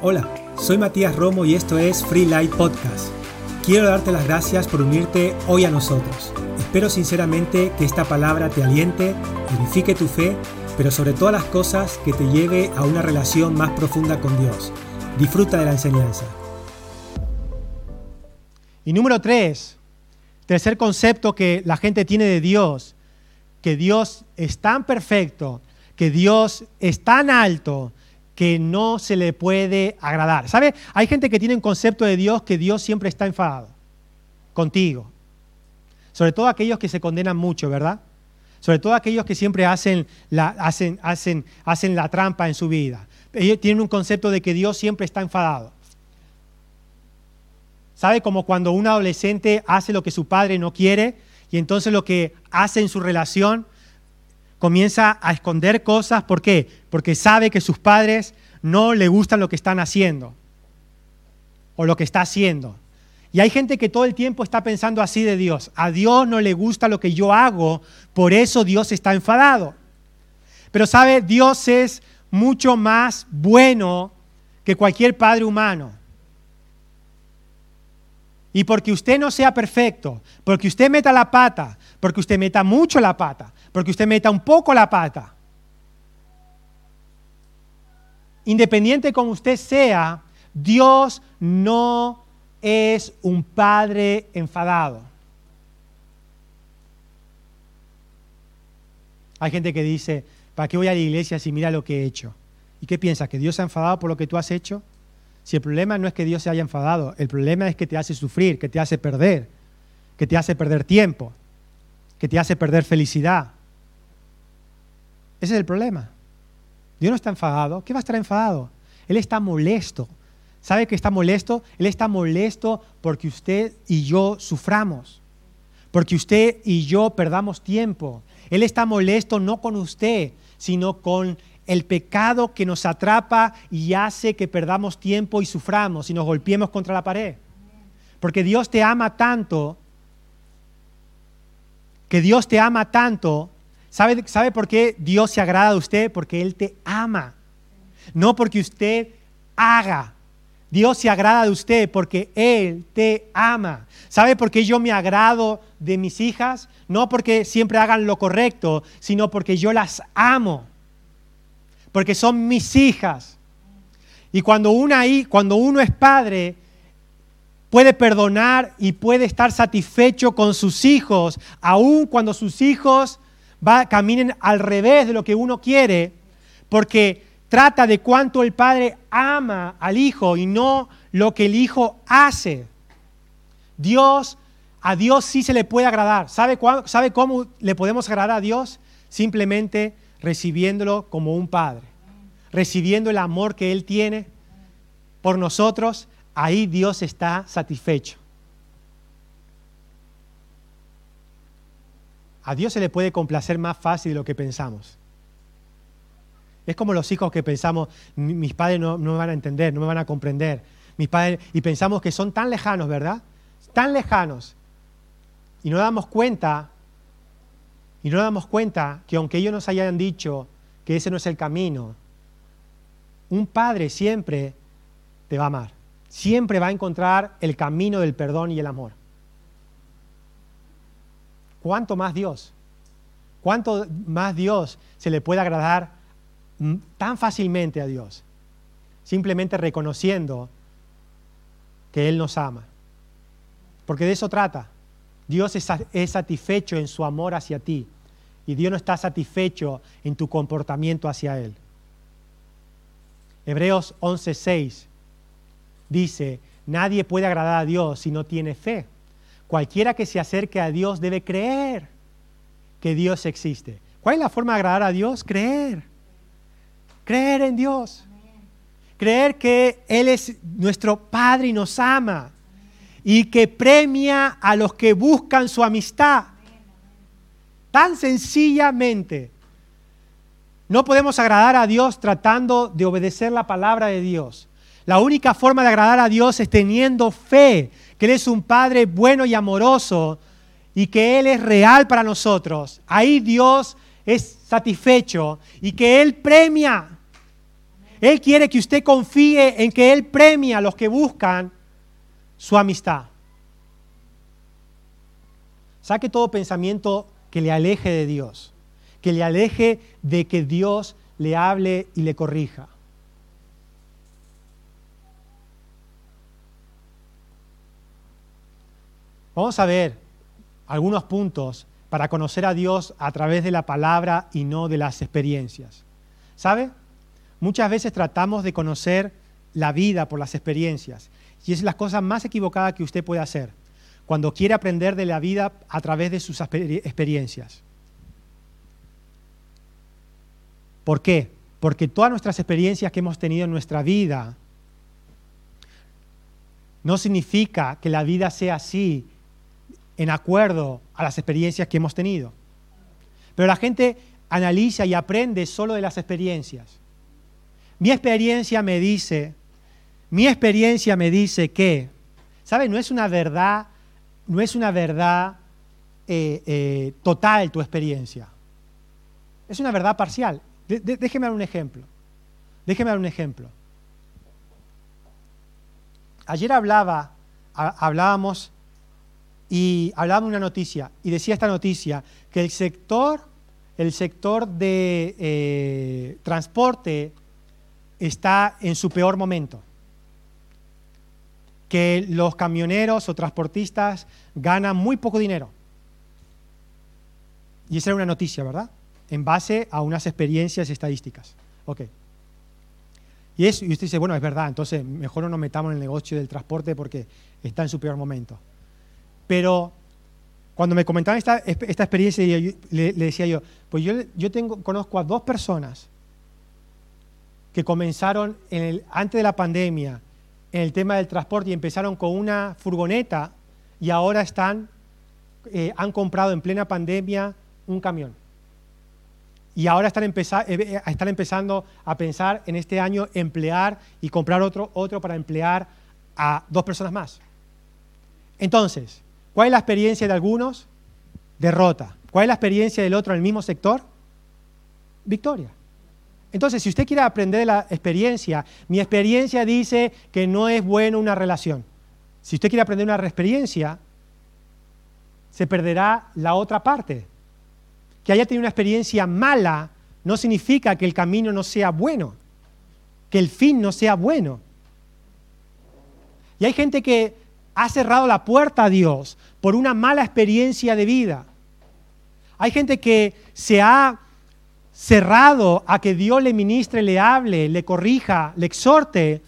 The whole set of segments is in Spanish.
Hola, soy Matías Romo y esto es Free Light Podcast. Quiero darte las gracias por unirte hoy a nosotros. Espero sinceramente que esta palabra te aliente, edifique tu fe, pero sobre todas las cosas que te lleve a una relación más profunda con Dios. Disfruta de la enseñanza. Y número tres, tercer concepto que la gente tiene de Dios, que Dios es tan perfecto, que Dios es tan alto, que no se le puede agradar. ¿Sabe? Hay gente que tiene un concepto de Dios que Dios siempre está enfadado contigo. Sobre todo aquellos que se condenan mucho, ¿verdad? Sobre todo aquellos que siempre hacen la, hacen, hacen, hacen la trampa en su vida. Ellos tienen un concepto de que Dios siempre está enfadado. ¿Sabe? Como cuando un adolescente hace lo que su padre no quiere y entonces lo que hace en su relación comienza a esconder cosas. ¿Por qué? Porque sabe que sus padres no le gustan lo que están haciendo o lo que está haciendo. Y hay gente que todo el tiempo está pensando así de Dios. A Dios no le gusta lo que yo hago, por eso Dios está enfadado. Pero sabe, Dios es mucho más bueno que cualquier padre humano. Y porque usted no sea perfecto, porque usted meta la pata, porque usted meta mucho la pata, porque usted meta un poco la pata. Independiente como usted sea, Dios no es un padre enfadado. Hay gente que dice, ¿para qué voy a la iglesia si mira lo que he hecho? ¿Y qué piensas? ¿Que Dios se ha enfadado por lo que tú has hecho? Si el problema no es que Dios se haya enfadado, el problema es que te hace sufrir, que te hace perder, que te hace perder tiempo, que te hace perder felicidad, ese es el problema. Dios no está enfadado. ¿Qué va a estar enfadado? Él está molesto. ¿Sabe que está molesto? Él está molesto porque usted y yo suframos, porque usted y yo perdamos tiempo. Él está molesto no con usted, sino con el pecado que nos atrapa y hace que perdamos tiempo y suframos y nos golpeemos contra la pared. Porque Dios te ama tanto, que Dios te ama tanto ¿Sabe, ¿Sabe por qué Dios se agrada de usted? Porque Él te ama. No porque usted haga. Dios se agrada de usted porque Él te ama. ¿Sabe por qué yo me agrado de mis hijas? No porque siempre hagan lo correcto, sino porque yo las amo. Porque son mis hijas. Y cuando, una, cuando uno es padre, puede perdonar y puede estar satisfecho con sus hijos, aun cuando sus hijos va, caminen al revés de lo que uno quiere, porque trata de cuánto el padre ama al hijo y no lo que el hijo hace. Dios, a Dios sí se le puede agradar. ¿Sabe, ¿Sabe cómo le podemos agradar a Dios? Simplemente recibiéndolo como un padre, recibiendo el amor que Él tiene por nosotros, ahí Dios está satisfecho. A Dios se le puede complacer más fácil de lo que pensamos. Es como los hijos que pensamos, mis padres no, me van a entender, no me van a comprender. Mis padres, y pensamos que son tan lejanos, ¿verdad? Tan lejanos. Y no damos cuenta, y no damos cuenta que aunque ellos nos hayan dicho que ese no es el camino, un padre siempre te va a amar. Siempre va a encontrar el camino del perdón y el amor. ¿Cuánto más Dios? ¿Cuánto más Dios se le puede agradar tan fácilmente a Dios? Simplemente reconociendo que Él nos ama. Porque de eso trata. Dios es satisfecho en su amor hacia ti y Dios no está satisfecho en tu comportamiento hacia Él. Hebreos 11:6 dice, nadie puede agradar a Dios si no tiene fe. Cualquiera que se acerque a Dios debe creer que Dios existe. ¿Cuál es la forma de agradar a Dios? Creer. Creer en Dios. Creer que Él es nuestro Padre y nos ama. Y que premia a los que buscan su amistad. Tan sencillamente. No podemos agradar a Dios tratando de obedecer la palabra de Dios. La única forma de agradar a Dios es teniendo fe que Él es un Padre bueno y amoroso y que Él es real para nosotros, ahí Dios es satisfecho y que Él premia. Él quiere que usted confíe en que Él premia a los que buscan su amistad. Saque todo pensamiento que le aleje de Dios, que le aleje de que Dios le hable y le corrija. Vamos a ver algunos puntos para conocer a Dios a través de la palabra y no de las experiencias. ¿Sabe? Muchas veces tratamos de conocer la vida por las experiencias y es la cosa más equivocada que usted puede hacer cuando quiere aprender de la vida a través de sus experiencias. ¿Por qué? Porque todas nuestras experiencias que hemos tenido en nuestra vida no significa que la vida sea así en acuerdo a las experiencias que hemos tenido. Pero la gente analiza y aprende solo de las experiencias. Mi experiencia me dice, mi experiencia me dice que, ¿sabe? No es una verdad, no es una verdad eh, eh, total tu experiencia. Es una verdad parcial. déjeme dar un ejemplo. Déjeme dar un ejemplo. Ayer hablaba, hablábamos y hablábamos de una noticia y decía esta noticia que el sector, el sector de eh, transporte está en su peor momento. Que los camioneros o transportistas ganan muy poco dinero. Y esa era una noticia, ¿verdad? En base a unas experiencias estadísticas. Ok. Y, eso, y usted dice, bueno, es verdad, entonces mejor no nos metamos en el negocio del transporte porque está en su peor momento. Pero cuando me comentaban esta, experiencia, le, decía yo, pues yo, yo tengo, conozco a dos personas que comenzaron en el, antes de la pandemia en el tema del transporte y empezaron con una furgoneta y ahora están, eh, han comprado en plena pandemia un camión. Y ahora están, eh, eh, están, empezando a pensar en este año emplear y comprar otro, otro para emplear a dos personas más. Entonces, ¿cuál es la experiencia de algunos? Derrota. ¿Cuál es la experiencia del otro en el mismo sector? Victoria. Entonces, si usted quiere aprender de la experiencia, mi experiencia dice que no es bueno una relación. Si usted quiere aprender una experiencia, se perderá la otra parte. Que haya tenido una experiencia mala no significa que el camino no sea bueno, que el fin no sea bueno. Y hay gente que ha cerrado la puerta a Dios por una mala experiencia de vida. Hay gente que se ha cerrado a que Dios le ministre, le hable, le corrija, le exhorte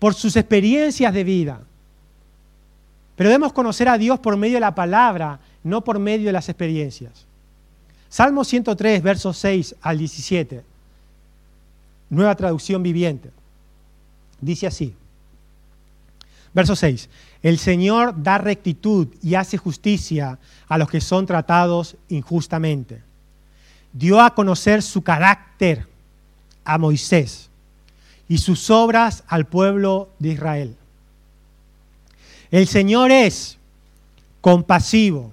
por sus experiencias de vida. Pero debemos conocer a Dios por medio de la palabra, no por medio de las experiencias. Salmo 103, versos 6 al 17, nueva traducción viviente. Dice así, verso 6, el Señor da rectitud y hace justicia a los que son tratados injustamente dio a conocer su carácter a Moisés y sus obras al pueblo de Israel. El Señor es compasivo,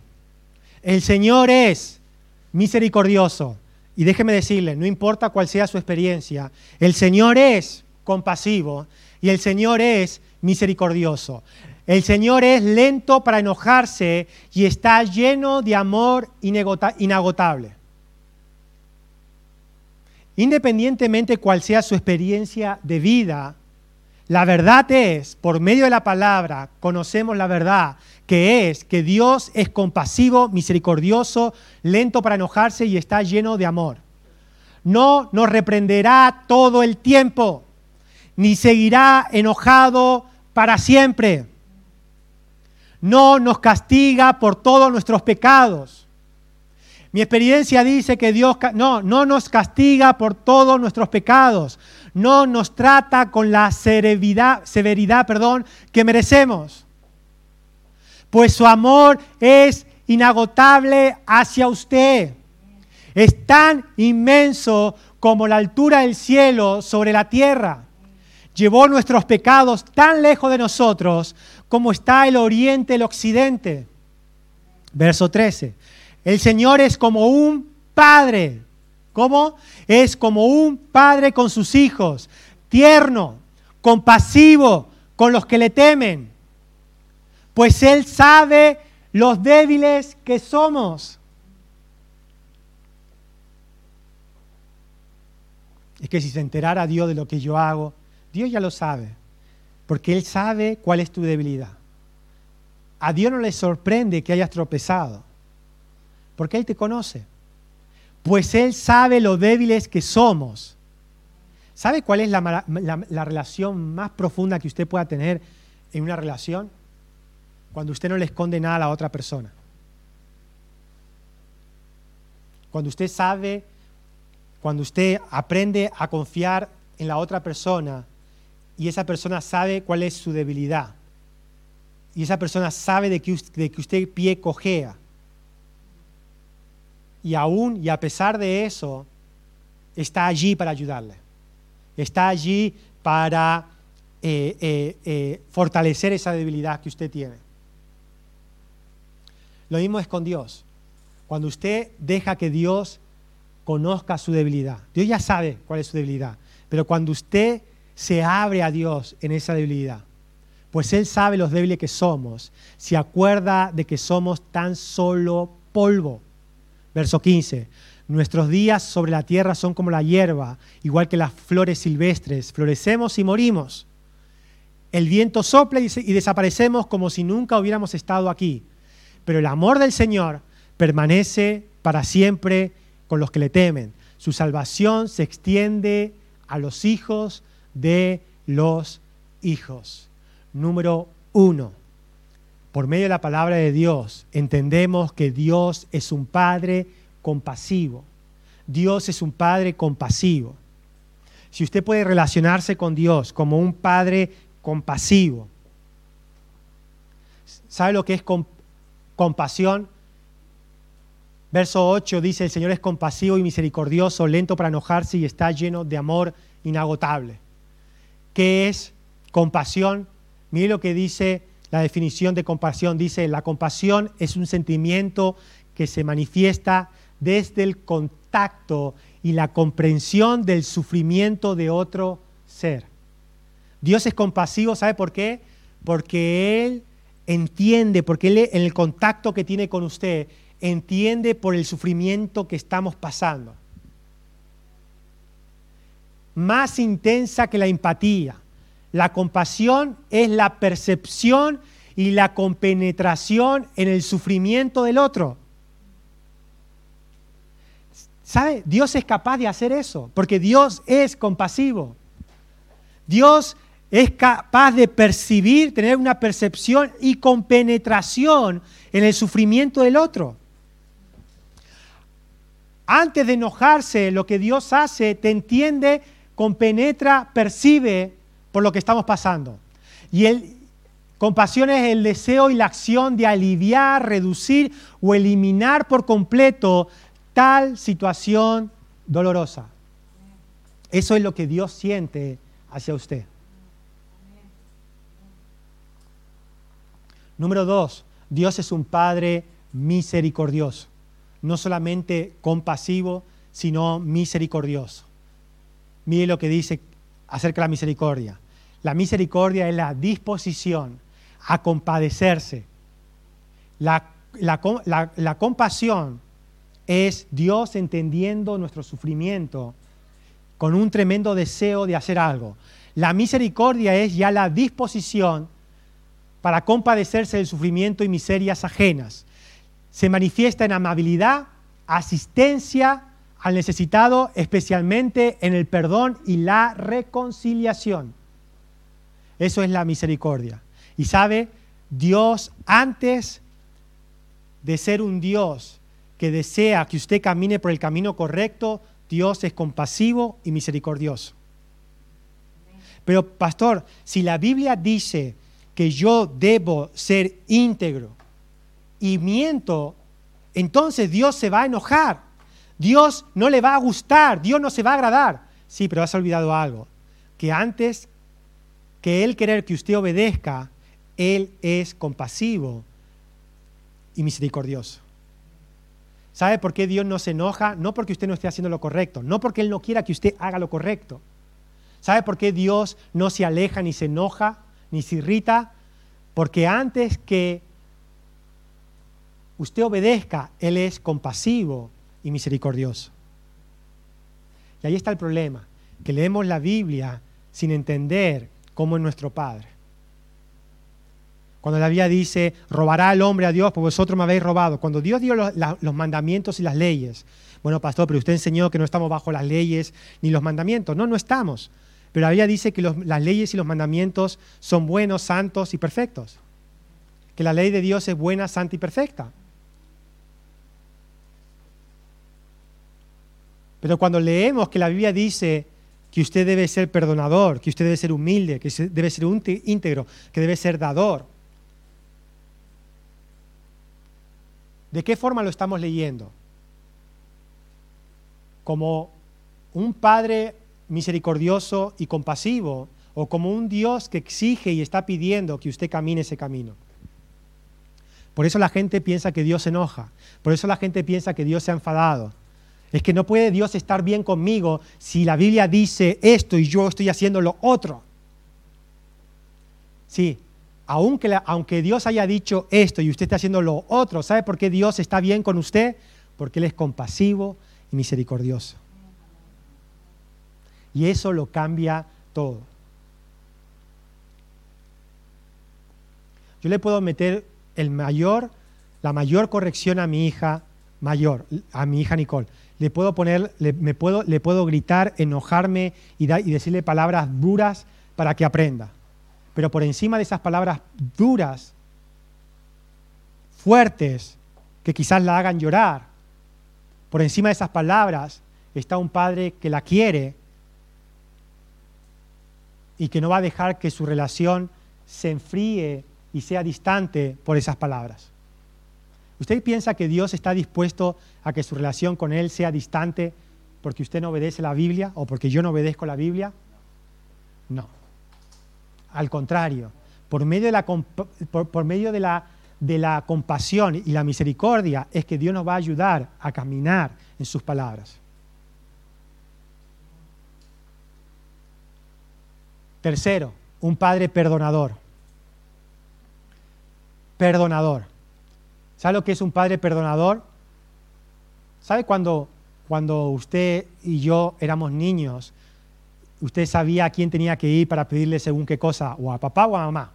el Señor es misericordioso. Y déjeme decirle, no importa cuál sea su experiencia, el Señor es compasivo y el Señor es misericordioso. El Señor es lento para enojarse y está lleno de amor inagotable. Independientemente cuál sea su experiencia de vida, la verdad es, por medio de la palabra, conocemos la verdad, que es que Dios es compasivo, misericordioso, lento para enojarse y está lleno de amor. No nos reprenderá todo el tiempo, ni seguirá enojado para siempre. No nos castiga por todos nuestros pecados mi experiencia dice que Dios no, no nos castiga por todos nuestros pecados, no nos trata con la severidad, severidad perdón, que merecemos. Pues su amor es inagotable hacia usted. Es tan inmenso como la altura del cielo sobre la tierra. Llevó nuestros pecados tan lejos de nosotros como está el oriente, el occidente. Verso 13. El Señor es como un padre. ¿Cómo? Es como un padre con sus hijos. tierno, compasivo con los que le temen, pues Él sabe los débiles que somos. Es que si se enterara Dios de lo que yo hago, Dios ya lo sabe, porque Él sabe cuál es tu debilidad. A Dios no le sorprende que hayas tropezado, porque Él te conoce, pues Él sabe lo débiles que somos. ¿Sabe cuál es la, la, relación más profunda que usted pueda tener en una relación? Cuando usted no le esconde nada a la otra persona. Cuando usted sabe, cuando usted aprende a confiar en la otra persona y esa persona sabe cuál es su debilidad y esa persona sabe de que, de usted pie cojea. Y aún y a pesar de eso, está allí para ayudarle. Está allí para eh, eh, eh, fortalecer esa debilidad que usted tiene. Lo mismo es con Dios. Cuando usted deja que Dios conozca su debilidad, Dios ya sabe cuál es su debilidad, pero cuando usted se abre a Dios en esa debilidad, pues Él sabe los débiles que somos, se acuerda de que somos tan solo polvo. Verso 15, nuestros días sobre la tierra son como la hierba, igual que las flores silvestres, florecemos y morimos. El viento sopla y, y desaparecemos como si nunca hubiéramos estado aquí pero el amor del Señor permanece para siempre con los que le temen. Su salvación se extiende a los hijos de los hijos. Número uno, por medio de la palabra de Dios entendemos que Dios es un Padre compasivo. Dios es un Padre compasivo. Si usted puede relacionarse con Dios como un Padre compasivo, ¿sabe lo que es compasión. Verso 8 dice, el Señor es compasivo y misericordioso, lento para enojarse y está lleno de amor inagotable. ¿Qué es compasión? Mire lo que dice la definición de compasión. Dice, la compasión es un sentimiento que se manifiesta desde el contacto y la comprensión del sufrimiento de otro ser. Dios es compasivo, ¿sabe por qué? Porque Él entiende, porque Él en el contacto que tiene con usted, entiende por el sufrimiento que estamos pasando. Más intensa que la empatía. La compasión es la percepción y la compenetración en el sufrimiento del otro. ¿Sabe? Dios es capaz de hacer eso, porque Dios es compasivo. Dios es capaz de percibir, tener una percepción y compenetración en el sufrimiento del otro. Antes de enojarse, lo que Dios hace, te entiende, compenetra, percibe por lo que estamos pasando. Y el, compasión es el deseo y la acción de aliviar, reducir o eliminar por completo tal situación dolorosa. Eso es lo que Dios siente hacia usted. Número dos, Dios es un Padre misericordioso, no solamente compasivo, sino misericordioso. Mire lo que dice acerca de la misericordia. La misericordia es la disposición a compadecerse. La, la, compasión es Dios entendiendo nuestro sufrimiento con un tremendo deseo de hacer algo. La misericordia es ya la disposición para compadecerse del sufrimiento y miserias ajenas. Se manifiesta en amabilidad, asistencia al necesitado, especialmente en el perdón y la reconciliación. Eso es la misericordia. Y sabe, Dios antes de ser un Dios que desea que usted camine por el camino correcto, Dios es compasivo y misericordioso. Pero pastor, si la Biblia dice que yo debo ser íntegro y miento, entonces Dios se va a enojar. Dios no le va a gustar, Dios no se va a agradar. Sí, pero has olvidado algo, que antes que Él querer que usted obedezca, Él es compasivo y misericordioso. ¿Sabe por qué Dios no se enoja? No porque usted no esté haciendo lo correcto, no porque Él no quiera que usted haga lo correcto, ¿Sabe por qué Dios no se aleja ni se enoja ni se irrita? Porque antes que usted obedezca, Él es compasivo y misericordioso. Y ahí está el problema, que leemos la Biblia sin entender cómo es nuestro Padre. Cuando la Biblia dice, robará el hombre a Dios, pues vosotros me habéis robado. Cuando Dios dio los, mandamientos y las leyes, bueno, pastor, pero usted enseñó que no estamos bajo las leyes ni los mandamientos. No, no estamos. Pero la Biblia dice que las leyes y los mandamientos son buenos, santos y perfectos. Que la ley de Dios es buena, santa y perfecta. Pero cuando leemos que la Biblia dice que usted debe ser perdonador, que usted debe ser humilde, que debe ser íntegro, que debe ser dador, ¿de qué forma lo estamos leyendo? Como un Padre misericordioso y compasivo o como un Dios que exige y está pidiendo que usted camine ese camino. Por eso la gente piensa que Dios se enoja, por eso la gente piensa que Dios se ha enfadado, es que no puede Dios estar bien conmigo si la Biblia dice esto y yo estoy haciendo lo otro. Sí, aunque, aunque Dios haya dicho esto y usted está haciendo lo otro, ¿sabe por qué Dios está bien con usted? Porque Él es compasivo y misericordioso. Y eso lo cambia todo. Yo le puedo meter el mayor, la mayor corrección a mi hija mayor, a mi hija Nicole le puedo poner, le, me puedo, le puedo gritar, enojarme y, y decirle palabras duras para que aprenda. Pero por encima de esas palabras duras, fuertes, que quizás la hagan llorar, por encima de esas palabras está un padre que la quiere y que no va a dejar que su relación se enfríe y sea distante por esas palabras. ¿Usted piensa que Dios está dispuesto a que su relación con Él sea distante porque usted no obedece la Biblia o porque yo no obedezco la Biblia? No. Al contrario, por medio de la, por, medio de la, de la compasión y la misericordia es que Dios nos va a ayudar a caminar en sus palabras. Tercero, un padre perdonador. Perdonador. ¿Sabe lo que es un padre perdonador? ¿Sabe cuando, cuando usted y yo éramos niños, usted sabía a quién tenía que ir para pedirle según qué cosa, o a papá o a mamá?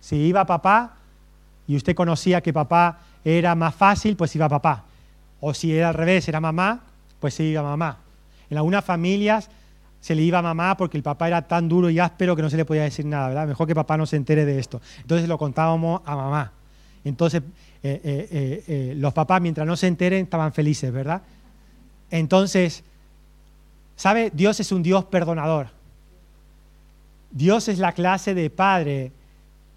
Si iba a papá y usted conocía que papá era más fácil, pues iba a papá. O si era al revés, era mamá, pues se iba a mamá. En algunas familias se le iba a mamá porque el papá era tan duro y áspero que no se le podía decir nada, ¿verdad? Mejor que papá no se entere de esto. Entonces lo contábamos a mamá. Entonces eh, eh, eh, los papás, mientras no se enteren, estaban felices, ¿verdad? Entonces, ¿sabe? Dios es un Dios perdonador. Dios es la clase de padre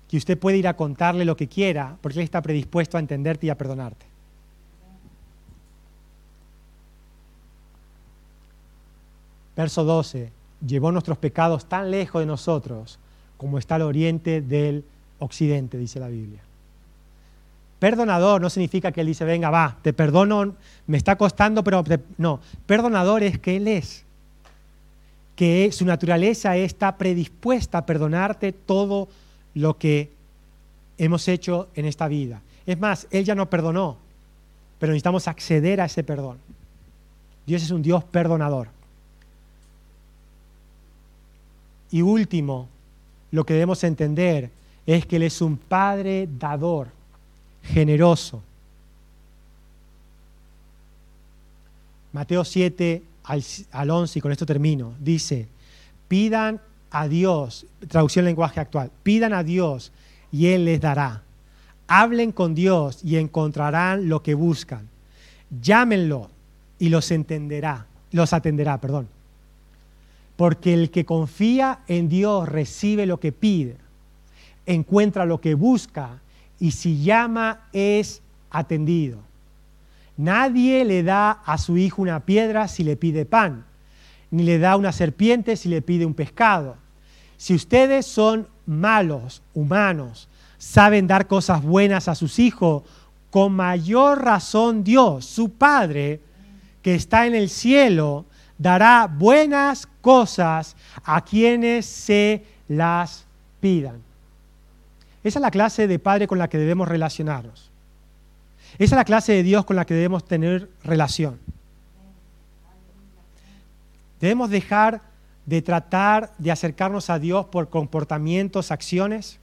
que usted puede ir a contarle lo que quiera, porque Él está predispuesto a entenderte y a perdonarte. Verso 12, llevó nuestros pecados tan lejos de nosotros como está el oriente del occidente, dice la Biblia. Perdonador no significa que Él dice, venga, va, te perdono, me está costando, pero no. Perdonador es que Él es. Que su naturaleza está predispuesta a perdonarte todo lo que hemos hecho en esta vida. Es más, Él ya no perdonó, pero necesitamos acceder a ese perdón. Dios es un Dios perdonador. Y último, lo que debemos entender es que Él es un Padre dador generoso. Mateo 7 al, 11, y con esto termino, dice, pidan a Dios, traducción lenguaje actual, pidan a Dios y Él les dará. Hablen con Dios y encontrarán lo que buscan. Llámenlo y los entenderá, los atenderá, perdón. Porque el que confía en Dios recibe lo que pide, encuentra lo que busca y si llama es atendido. Nadie le da a su hijo una piedra si le pide pan, ni le da una serpiente si le pide un pescado. Si ustedes son malos, humanos, saben dar cosas buenas a sus hijos, con mayor razón Dios, su Padre, que está en el cielo, dará buenas cosas a quienes se las pidan. Esa es la clase de Padre con la que debemos relacionarnos. Esa es la clase de Dios con la que debemos tener relación. Debemos dejar de tratar de acercarnos a Dios por comportamientos, acciones,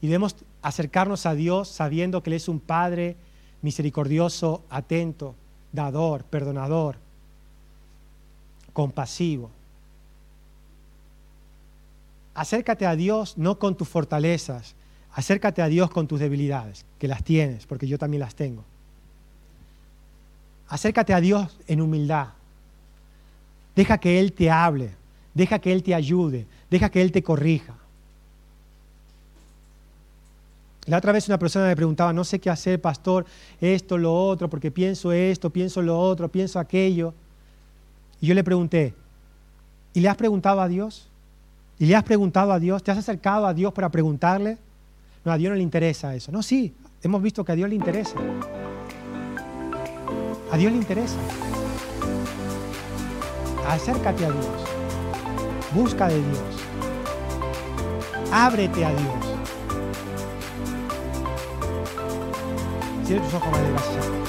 y debemos acercarnos a Dios sabiendo que Él es un Padre misericordioso, atento, dador, perdonador, compasivo. Acércate a Dios no con tus fortalezas, acércate a Dios con tus debilidades, que las tienes, porque yo también las tengo. Acércate a Dios en humildad. Deja que Él te hable, deja que Él te ayude, deja que Él te corrija. La otra vez una persona me preguntaba, no sé qué hacer, pastor, esto, lo otro, porque pienso esto, pienso lo otro, pienso aquello. Y yo le pregunté, ¿y le has preguntado a Dios? ¿Y le has preguntado a Dios? ¿Te has acercado a Dios para preguntarle? No, a Dios no le interesa eso. No, sí, hemos visto que a Dios le interesa. A Dios le interesa. Acércate a Dios. Busca de Dios. Ábrete a Dios. Cierra tus ojos, gracias.